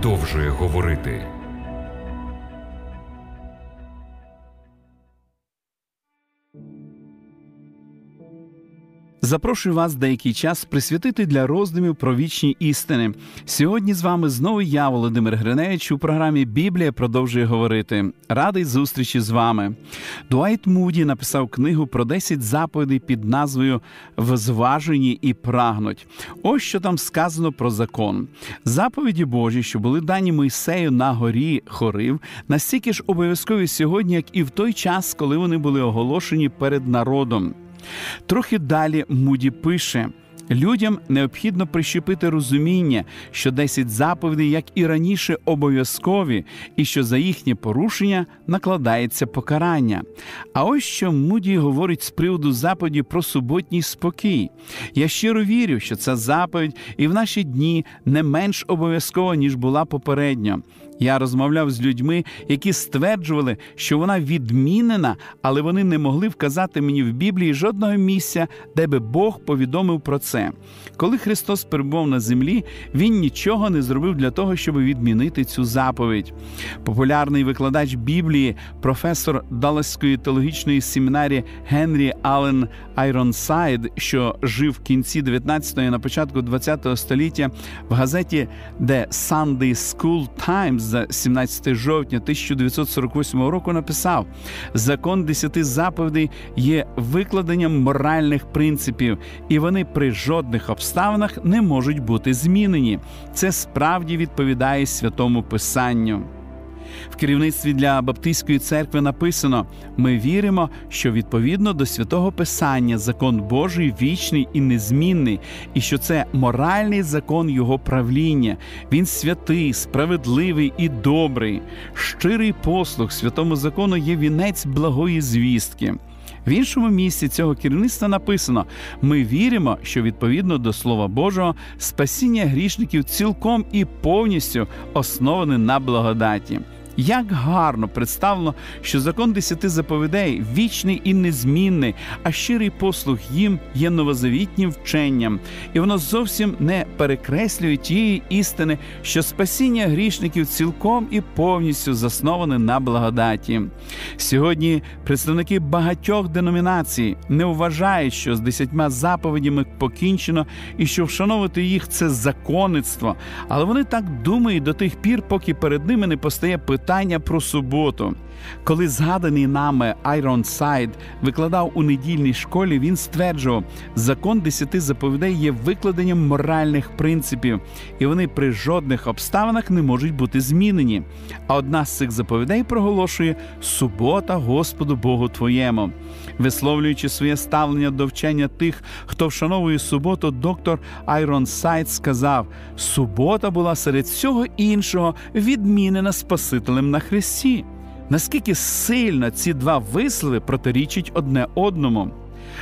продовжує говорити. Запрошую вас деякий час присвятити для роздумів про вічні істини. Сьогодні з вами знову я, Володимир Гриневич, у програмі Біблія продовжує говорити. Радий зустрічі з вами. Дуайт Муді написав книгу про 10 заповідей під назвою Зважені і прагнуть. Ось що там сказано про закон. Заповіді Божі, що були дані Мойсею на горі Хорив, настільки ж обов'язкові сьогодні, як і в той час, коли вони були оголошені перед народом. Трохи далі Муді пише. Людям необхідно прищепити розуміння, що 10 заповідей, як і раніше, обов'язкові, і що за їхнє порушення накладається покарання. А ось що Муді говорить з приводу заповіді про суботній спокій. Я щиро вірю, що ця заповідь і в наші дні не менш обов'язкова, ніж була попередньо. Я розмовляв з людьми, які стверджували, що вона відмінена, але вони не могли вказати мені в Біблії жодного місця, де би Бог повідомив про це. Коли Христос перебував на землі, Він нічого не зробив для того, щоб відмінити цю заповідь. Популярний викладач Біблії, професор Далласької теологічної семінарії Генрі Аллен Айронсайд, що жив в кінці 19-го і на початку 20-го століття, в газеті The Sunday School Times за 17 жовтня 1948 року написав: закон десяти заповідей є викладенням моральних принципів, і вони при жодних обставинах не можуть бути змінені. Це справді відповідає святому писанню. В керівництві для Баптистської церкви написано: ми віримо, що відповідно до святого Писання закон Божий вічний і незмінний, і що це моральний закон Його правління. Він святий, справедливий і добрий. Щирий послух святому закону є вінець благої звістки. В іншому місці цього керівництва написано: ми віримо, що відповідно до Слова Божого спасіння грішників цілком і повністю основане на благодаті. Як гарно представлено, що закон десяти заповідей вічний і незмінний, а щирий послух їм є новозавітнім вченням, і воно зовсім не перекреслює тієї істини, що спасіння грішників цілком і повністю засноване на благодаті. Сьогодні представники багатьох деномінацій не вважають, що з десятьма заповідями покінчено і що вшановувати їх це законництво, але вони так думають до тих пір, поки перед ними не постає питання питання про суботу. Коли згаданий нами Айрон Сайд викладав у недільній школі, він стверджував, закон десяти заповідей є викладенням моральних принципів, і вони при жодних обставинах не можуть бути змінені. А одна з цих заповідей проголошує субота Господу Богу Твоєму. Висловлюючи своє ставлення до вчення тих, хто вшановує суботу, доктор Айрон Сайд сказав: субота була серед всього іншого відмінена Спасителем на Христі. Наскільки сильно ці два вислови протирічать одне одному?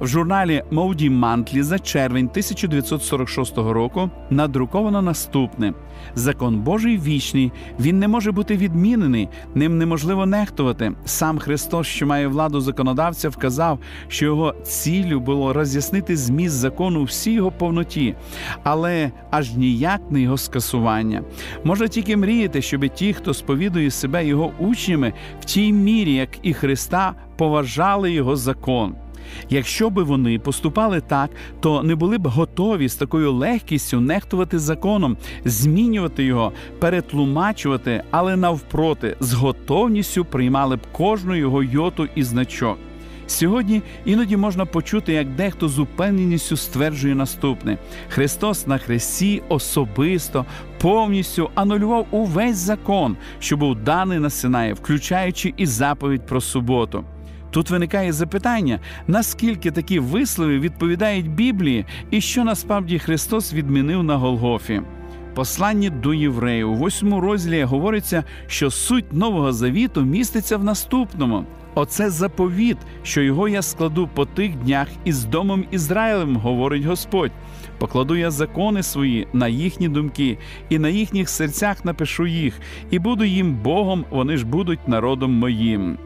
В журналі Моуді Мантлі за червень 1946 року надруковано наступне: закон Божий вічний, він не може бути відмінений, ним неможливо нехтувати. Сам Христос, що має владу законодавця, вказав, що його ціллю було роз'яснити зміст закону всій його повноті, але аж ніяк не його скасування. Можна тільки мріяти, щоб ті, хто сповідує себе його учнями, в тій мірі, як і Христа, поважали його закон. Якщо би вони поступали так, то не були б готові з такою легкістю нехтувати законом, змінювати його, перетлумачувати, але навпроти, з готовністю приймали б кожну його йоту і значок. Сьогодні іноді можна почути, як дехто з упевненістю стверджує наступне: Христос на хресті особисто повністю анулював увесь закон, що був даний на Синає, включаючи і заповідь про суботу. Тут виникає запитання, наскільки такі вислови відповідають Біблії і що насправді Христос відмінив на Голгофі. Посланні до євреїв у восьмому розділі говориться, що суть Нового Завіту міститься в наступному. Оце заповіт, що його я складу по тих днях із домом Ізраїлем, говорить Господь. Покладу я закони свої на їхні думки, і на їхніх серцях напишу їх, і буду їм Богом, вони ж будуть народом моїм.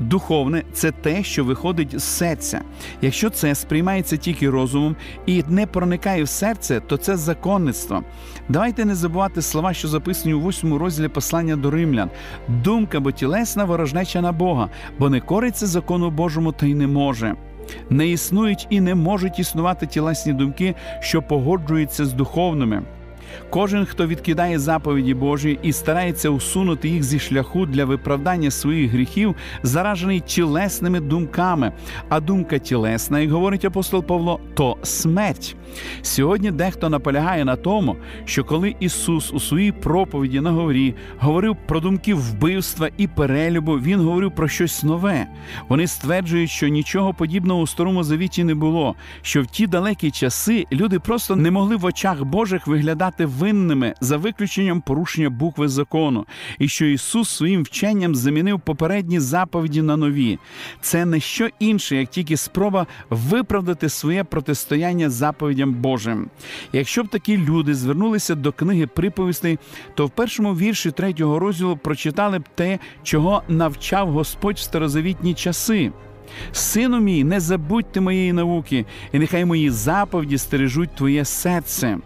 Духовне це те, що виходить з серця. Якщо це сприймається тільки розумом і не проникає в серце, то це законництво. Давайте не забувати слова, що записані у восьмому розділі послання до римлян: думка бо тілесна ворожнеча на Бога, бо не кориться закону Божому та й не може. Не існують і не можуть існувати тілесні думки, що погоджуються з духовними. Кожен, хто відкидає заповіді Божі і старається усунути їх зі шляху для виправдання своїх гріхів, заражений тілесними думками. А думка тілесна, як говорить апостол Павло, то смерть. Сьогодні дехто наполягає на тому, що коли Ісус у своїй проповіді на горі говорив про думки вбивства і перелюбу, Він говорив про щось нове. Вони стверджують, що нічого подібного у старому завіті не було, що в ті далекі часи люди просто не могли в очах Божих виглядати винними за виключенням порушення букви закону, і що Ісус своїм вченням замінив попередні заповіді на нові. Це не що інше, як тільки спроба виправдати своє протистояння заповідям Божим. Якщо б такі люди звернулися до книги приповістей, то в першому вірші третього розділу прочитали б те, чого навчав Господь в старозавітні часи. Сину мій, не забудьте моєї науки, і нехай мої заповіді стережуть твоє серце.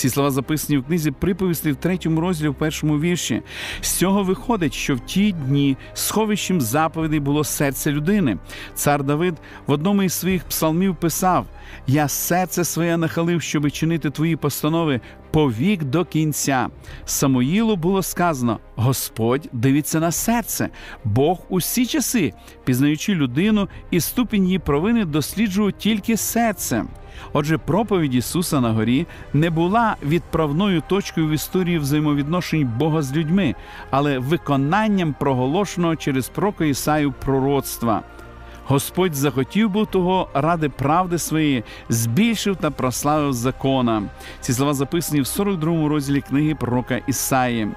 Ці слова записані в книзі приповісти в третьому розділі в першому вірші. З цього виходить, що в ті дні сховищем заповідей було серце людини. Цар Давид в одному із своїх псалмів писав: Я серце своє нахалив, щоби чинити твої постанови повік до кінця. Самоїлу було сказано: Господь дивиться на серце, Бог усі часи, пізнаючи людину і ступінь її провини, досліджував тільки серце. Отже, проповідь Ісуса на горі не була відправною точкою в історії взаємовідношень Бога з людьми, але виконанням проголошеного через проко Ісаю пророцтва. Господь захотів був того ради правди своєї, збільшив та прославив закона. Ці слова записані в 42 розділі книги пророка Ісаї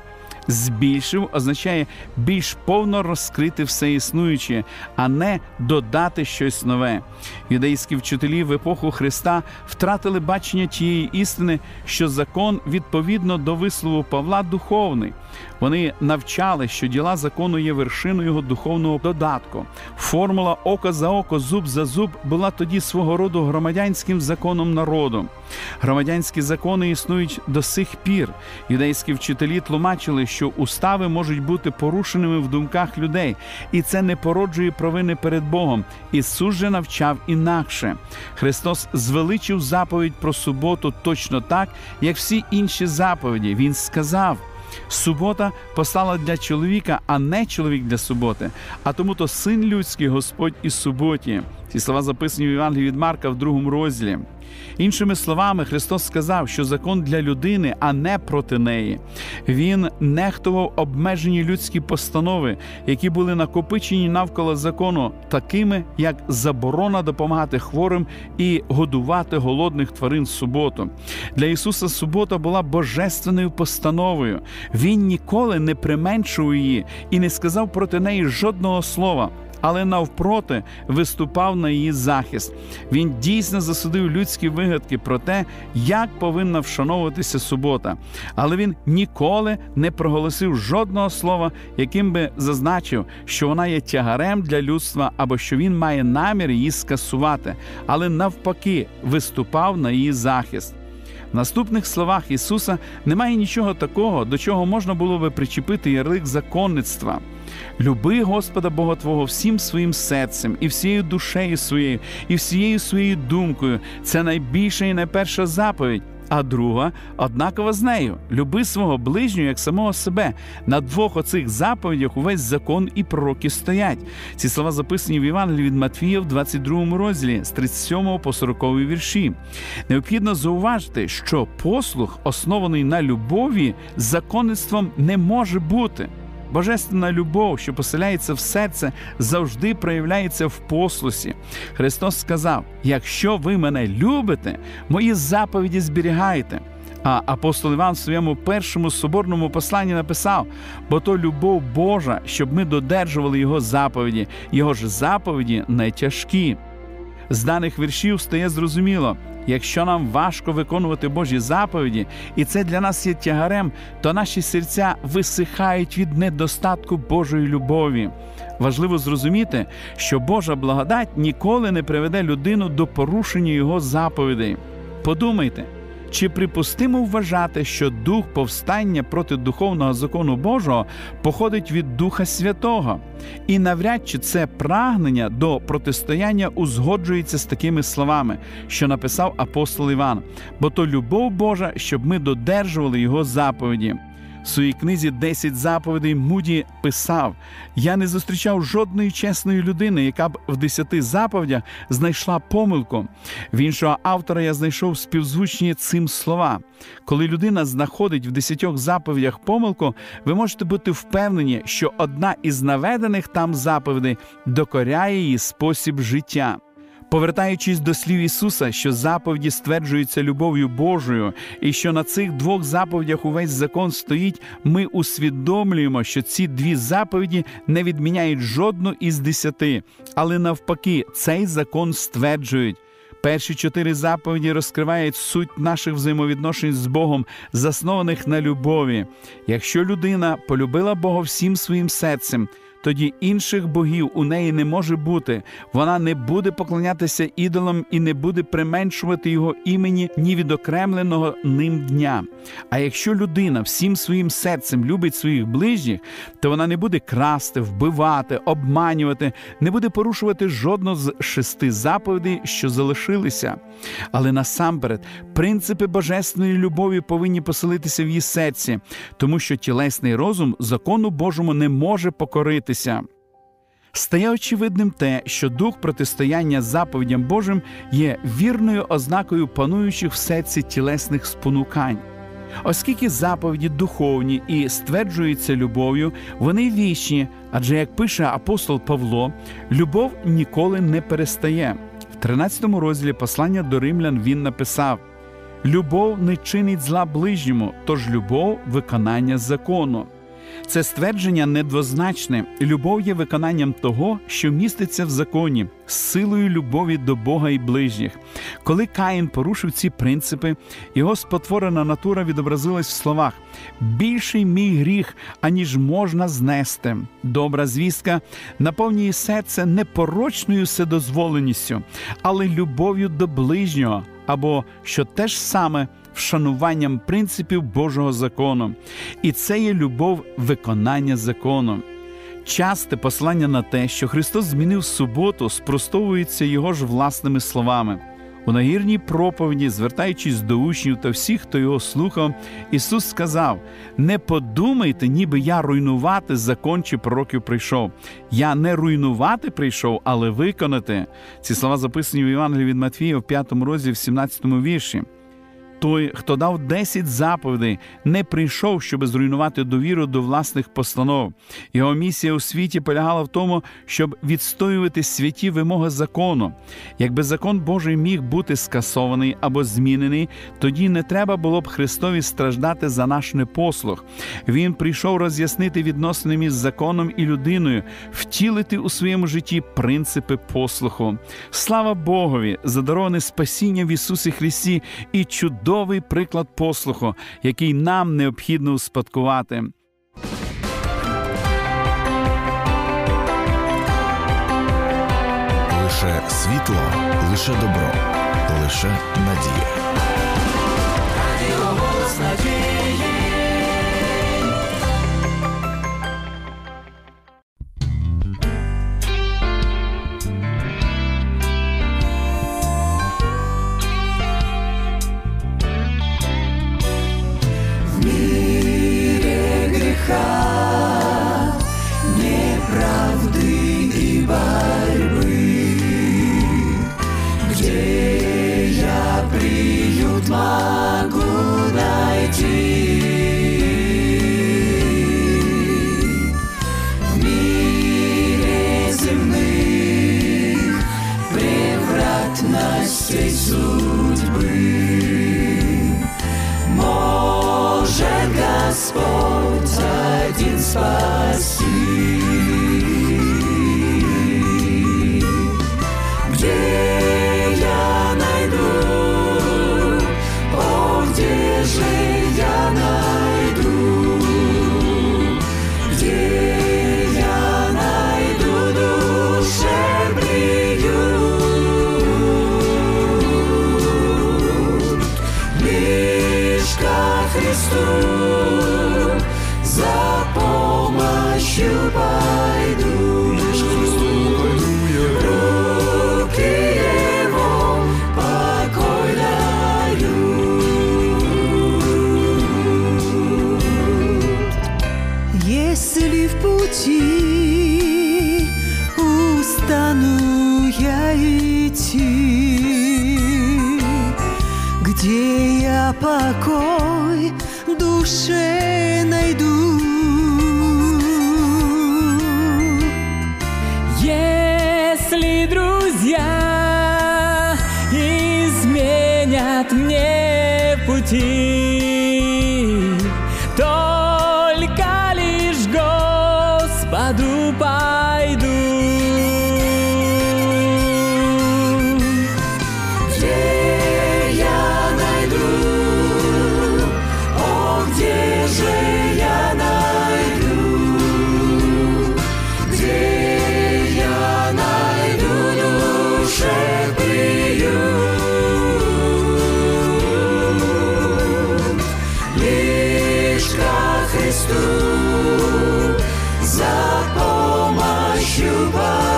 збільшив означає більш повно розкрити все існуюче, а не додати щось нове. Юдейські вчителі в епоху Христа втратили бачення тієї істини, що закон відповідно до вислову Павла духовний. Вони навчали, що діла закону є вершиною його духовного додатку. Формула око за око, зуб за зуб була тоді свого роду громадянським законом народу. Громадянські закони існують до сих пір. Юдейські вчителі тлумачили, що устави можуть бути порушеними в думках людей, і це не породжує провини перед Богом. Ісус же навчав інакше. Христос звеличив заповідь про суботу точно так, як всі інші заповіді. Він сказав. Субота постала для чоловіка, а не чоловік для суботи. А тому то син людський Господь і суботі. Ці слова записані в Євангелії від Марка в другому розділі. Іншими словами, Христос сказав, що закон для людини, а не проти неї. Він нехтував обмежені людські постанови, які були накопичені навколо закону, такими як заборона допомагати хворим і годувати голодних тварин в суботу. Для Ісуса субота була божественною постановою. Він ніколи не применшував її і не сказав проти неї жодного слова але навпроти виступав на її захист. Він дійсно засудив людські вигадки про те, як повинна вшановуватися субота. Але він ніколи не проголосив жодного слова, яким би зазначив, що вона є тягарем для людства або що він має намір її скасувати, але навпаки виступав на її захист. Наступних словах Ісуса немає нічого такого, до чого можна було би причепити ярлик законництва. Люби Господа Бога Твого всім своїм серцем, і всією душею своєю, і всією своєю думкою. Це найбільша і найперша заповідь. А друга однакова з нею люби свого ближнього як самого себе. На двох оцих заповідях увесь закон і пророки стоять. Ці слова записані в Євангелії від Матфія в 22 розділі з 37 по 40 вірші. Необхідно зауважити, що послух, оснований на любові, законництвом не може бути. Божественна любов, що поселяється в серце, завжди проявляється в послусі. Христос сказав: якщо ви мене любите, мої заповіді зберігайте. А апостол Іван в своєму першому соборному посланні написав: бо то любов Божа, щоб ми додержували Його заповіді, його ж заповіді не тяжкі. З даних віршів стає зрозуміло, Якщо нам важко виконувати Божі заповіді, і це для нас є тягарем, то наші серця висихають від недостатку Божої любові. Важливо зрозуміти, що Божа благодать ніколи не приведе людину до порушення його заповідей. Подумайте. Чи припустимо вважати, що дух повстання проти духовного закону Божого походить від Духа Святого, і навряд чи це прагнення до протистояння узгоджується з такими словами, що написав апостол Іван, бо то любов Божа, щоб ми додержували його заповіді. Своїй книзі «10 заповідей Муді писав: Я не зустрічав жодної чесної людини, яка б в десяти заповідях знайшла помилку. В іншого автора я знайшов співзвучні цим слова. Коли людина знаходить в десятьох заповідях помилку, ви можете бути впевнені, що одна із наведених там заповідей докоряє її спосіб життя. Повертаючись до слів Ісуса, що заповіді стверджуються любов'ю Божою, і що на цих двох заповідях увесь закон стоїть, ми усвідомлюємо, що ці дві заповіді не відміняють жодну із десяти, але навпаки, цей закон стверджують. Перші чотири заповіді розкривають суть наших взаємовідношень з Богом, заснованих на любові. Якщо людина полюбила Бога всім своїм серцем, тоді інших богів у неї не може бути. Вона не буде поклонятися ідолам і не буде применшувати його імені ні відокремленого ним дня. А якщо людина всім своїм серцем любить своїх ближніх, то вона не буде красти, вбивати, обманювати, не буде порушувати жодну з шести заповідей, що залишилися. Але насамперед принципи божественної любові повинні поселитися в її серці, тому що тілесний розум закону Божому не може покорити боротися. Стає очевидним те, що дух протистояння заповідям Божим є вірною ознакою пануючих в серці тілесних спонукань. Оскільки заповіді духовні і стверджуються любов'ю, вони вічні, адже як пише апостол Павло, любов ніколи не перестає. В 13 розділі послання до римлян він написав: Любов не чинить зла ближньому, тож любов виконання закону. Це ствердження недвозначне. Любов є виконанням того, що міститься в законі, з силою любові до Бога і ближніх. Коли Каїн порушив ці принципи, його спотворена натура відобразилась в словах: більший мій гріх, аніж можна знести. Добра звістка наповнює серце непорочною вседозволеністю, але любов'ю до ближнього, або що те ж саме вшануванням принципів Божого закону, і це є любов виконання закону. Часте послання на те, що Христос змінив суботу, спростовується його ж власними словами. У нагірній проповіді, звертаючись до учнів та всіх, хто його слухав, Ісус сказав: Не подумайте, ніби я руйнувати закон чи пророків прийшов. Я не руйнувати прийшов, але виконати. Ці слова записані в Євангелії від Матвія в 5 розділі, в 17 вірші той, хто дав 10 заповідей, не прийшов, щоб зруйнувати довіру до власних постанов. Його місія у світі полягала в тому, щоб відстоювати святі вимоги закону. Якби закон Божий міг бути скасований або змінений, тоді не треба було б Христові страждати за наш непослух. Він прийшов роз'яснити відносини між законом і людиною, втілити у своєму житті принципи послуху. Слава Богові, задароване спасіння в Ісусі Христі і чудово чудовий приклад послуху, який нам необхідно успадкувати. Лише світло, лише добро, лише надія. Где я найду нет мне пути. Христу за помощью Бога.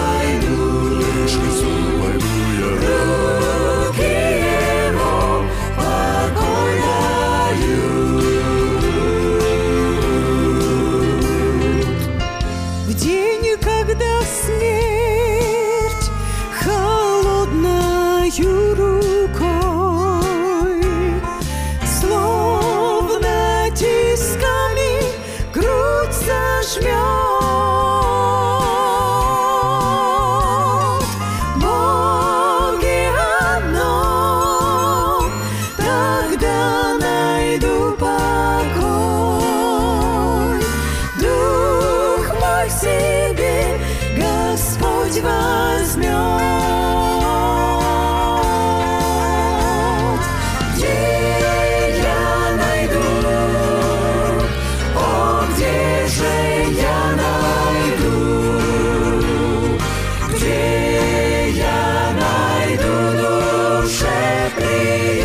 please.